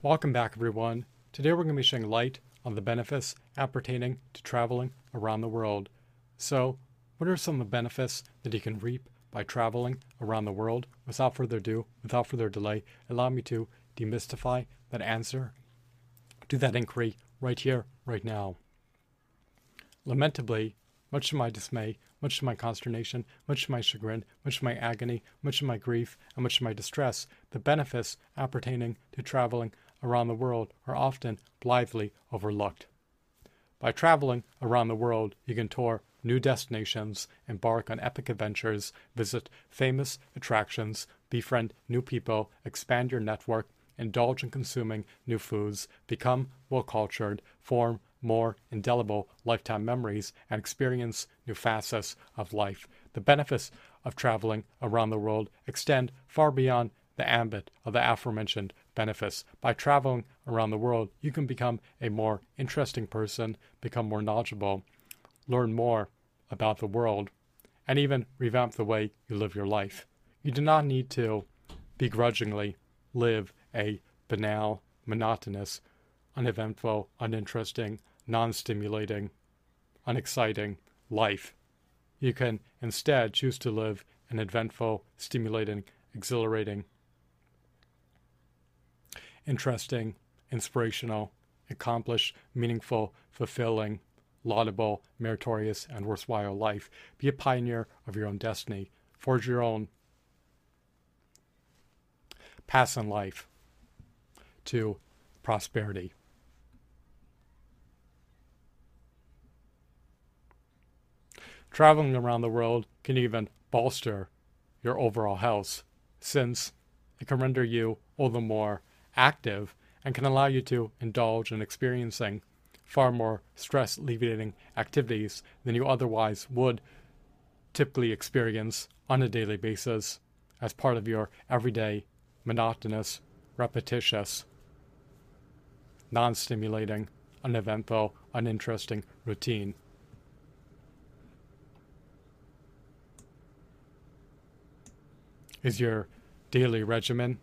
Welcome back, everyone. Today we're going to be shedding light on the benefits appertaining to traveling around the world. So, what are some of the benefits that you can reap by traveling around the world? Without further ado, without further delay, allow me to demystify that answer to that inquiry right here, right now. Lamentably, much to my dismay, much to my consternation, much to my chagrin, much to my agony, much to my grief, and much to my distress, the benefits appertaining to traveling around the world are often blithely overlooked. By traveling around the world, you can tour new destinations, embark on epic adventures, visit famous attractions, befriend new people, expand your network, indulge in consuming new foods, become well cultured, form more indelible lifetime memories, and experience new facets of life. The benefits of traveling around the world extend far beyond the ambit of the aforementioned benefits. By traveling around the world, you can become a more interesting person, become more knowledgeable, learn more about the world, and even revamp the way you live your life. You do not need to begrudgingly live a banal, monotonous, uneventful, uninteresting, non stimulating, unexciting life. You can instead choose to live an eventful, stimulating, exhilarating, interesting, inspirational, accomplished, meaningful, fulfilling, laudable, meritorious, and worthwhile life. Be a pioneer of your own destiny. Forge your own path in life to prosperity. Traveling around the world can even bolster your overall health, since it can render you all the more active and can allow you to indulge in experiencing far more stress alleviating activities than you otherwise would typically experience on a daily basis as part of your everyday, monotonous, repetitious, non stimulating, uneventful, uninteresting routine. Is your daily regimen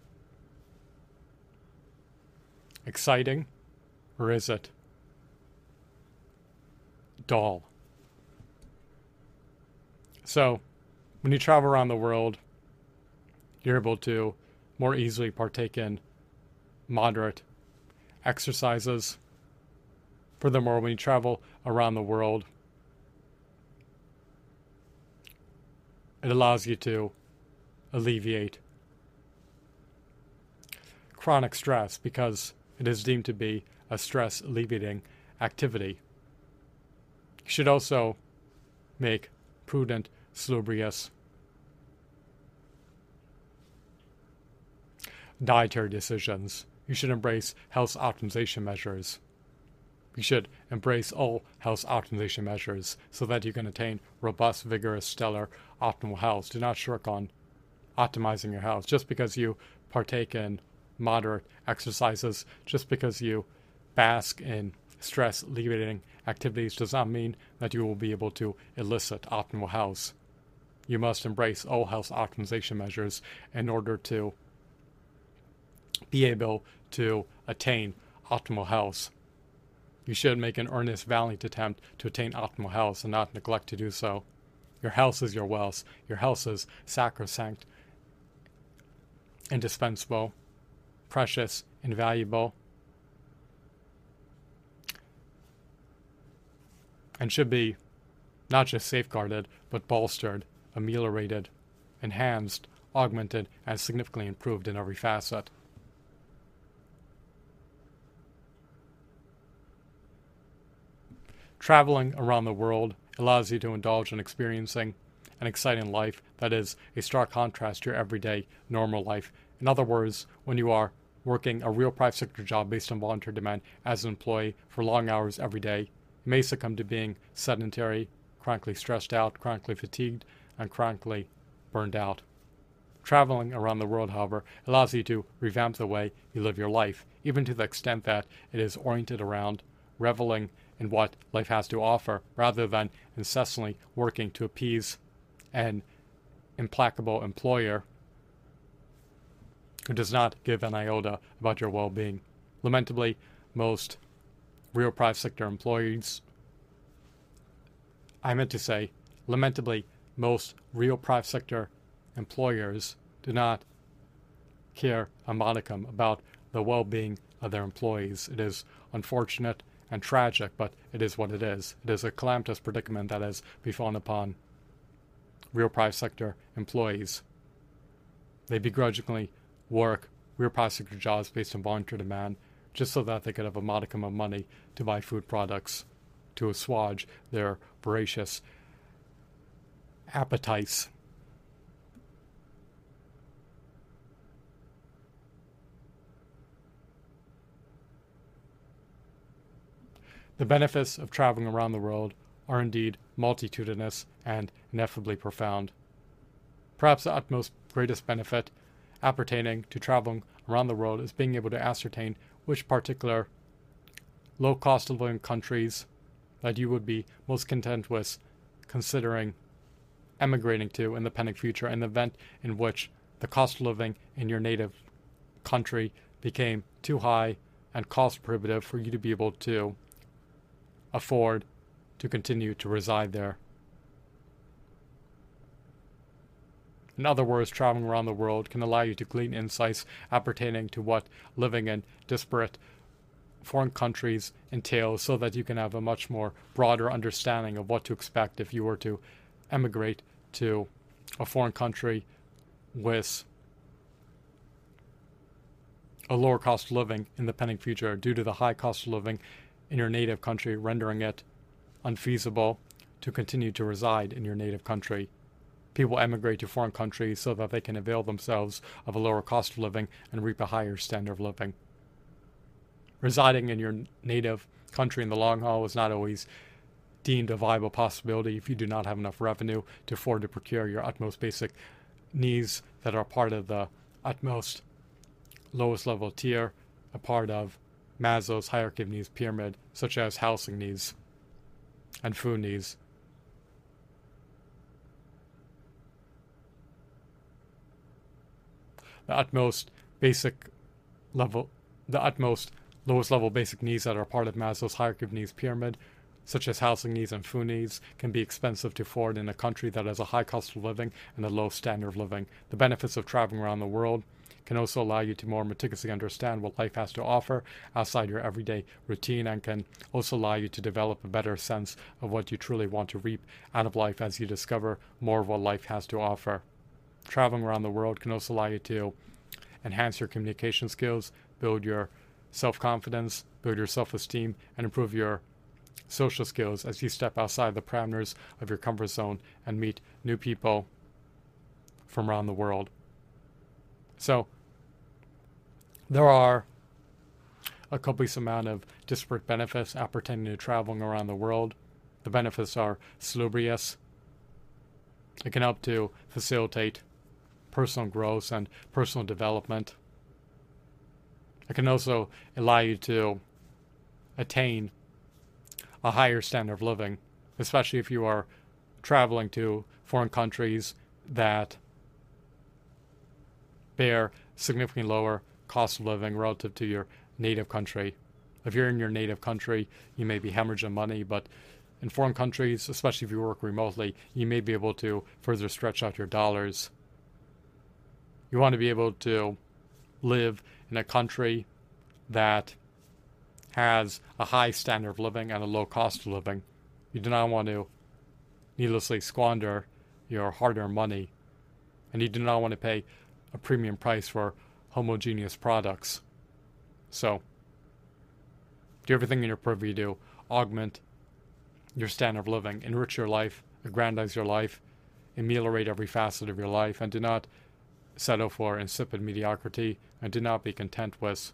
exciting or is it dull? So, when you travel around the world, you're able to more easily partake in moderate exercises. Furthermore, when you travel around the world, it allows you to alleviate chronic stress because it is deemed to be a stress alleviating activity. You should also make prudent, salubrious dietary decisions. You should embrace health optimization measures. You should embrace all health optimization measures so that you can attain robust, vigorous, stellar, optimal health. Do not shirk on optimizing your health just because you partake in moderate exercises, just because you bask in stress alleviating activities does not mean that you will be able to elicit optimal health. You must embrace all health optimization measures in order to be able to attain optimal health. You should make an earnest, valiant attempt to attain optimal health and not neglect to do so. Your health is your wealth. Your health is sacrosanct, indispensable, precious, invaluable, and should be not just safeguarded, but bolstered, ameliorated, enhanced, augmented, and significantly improved in every facet. Traveling around the world allows you to indulge in experiencing an exciting life that is a stark contrast to your everyday, normal life. In other words, when you are working a real private sector job based on voluntary demand as an employee for long hours every day, may succumb to being sedentary, chronically stressed out, chronically fatigued, and chronically burned out. Traveling around the world, however, allows you to revamp the way you live your life, even to the extent that it is oriented around reveling in what life has to offer rather than incessantly working to appease an implacable employer who does not give an iota about your well being. Lamentably, most real private sector employees, I meant to say, lamentably, most real private sector employers do not care a modicum about the well being of their employees. It is unfortunate and tragic, but it is what it is. It is a calamitous predicament that has befallen upon real private sector employees. They begrudgingly work private sector jobs based on voluntary demand just so that they could have a modicum of money to buy food products to assuage their voracious appetites. The benefits of traveling around the world are indeed multitudinous and ineffably profound. Perhaps the utmost greatest benefit appertaining to traveling around the world is being able to ascertain which particular low cost of living countries that you would be most content with considering emigrating to in the pending future in the event in which the cost of living in your native country became too high and cost prohibitive for you to be able to afford to continue to reside there. In other words, traveling around the world can allow you to glean insights appertaining to what living in disparate foreign countries entails so that you can have a much more broader understanding of what to expect if you were to emigrate to a foreign country with a lower cost of living in the pending future due to the high cost of living in your native country, rendering it unfeasible to continue to reside in your native country. People emigrate to foreign countries so that they can avail themselves of a lower cost of living and reap a higher standard of living. Residing in your native country in the long haul is not always deemed a viable possibility if you do not have enough revenue to afford to procure your utmost basic needs that are part of the utmost lowest level tier, a part of Maslow's hierarchy of needs pyramid, such as housing needs and food needs. The utmost basic level, the utmost lowest level basic needs that are part of Maslow's hierarchy of needs pyramid, such as housing needs and food needs, can be expensive to afford in a country that has a high cost of living and a low standard of living. The benefits of traveling around the world can also allow you to more meticulously understand what life has to offer outside your everyday routine and can also allow you to develop a better sense of what you truly want to reap out of life as you discover more of what life has to offer. Traveling around the world can also allow you to enhance your communication skills, build your self confidence, build your self esteem, and improve your social skills as you step outside the parameters of your comfort zone and meet new people from around the world. So, there are a copious amount of disparate benefits appertaining to traveling around the world. The benefits are salubrious. It can help to facilitate personal growth and personal development. It can also allow you to attain a higher standard of living, especially if you are traveling to foreign countries that bear significantly lower cost of living relative to your native country. If you're in your native country, you may be hemorrhaging money, but in foreign countries, especially if you work remotely, you may be able to further stretch out your dollars. You want to be able to live in a country that has a high standard of living and a low cost of living. You do not want to needlessly squander your hard earned money, and you do not want to pay a premium price for homogeneous products. So, do everything in your purview to augment your standard of living, enrich your life, aggrandize your life, ameliorate every facet of your life, and do not settle for insipid mediocrity, and do not be content with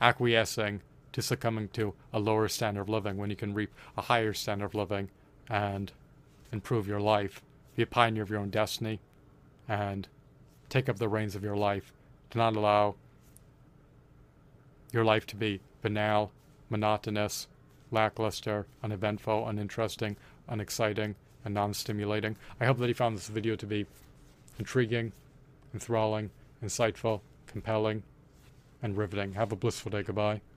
acquiescing to succumbing to a lower standard of living when you can reap a higher standard of living and improve your life. Be a pioneer of your own destiny and take up the reins of your life. Do not allow your life to be banal, monotonous, lackluster, uneventful, uninteresting, unexciting, and non stimulating. I hope that you found this video to be intriguing, enthralling, insightful, compelling, and riveting. Have a blissful day. Goodbye.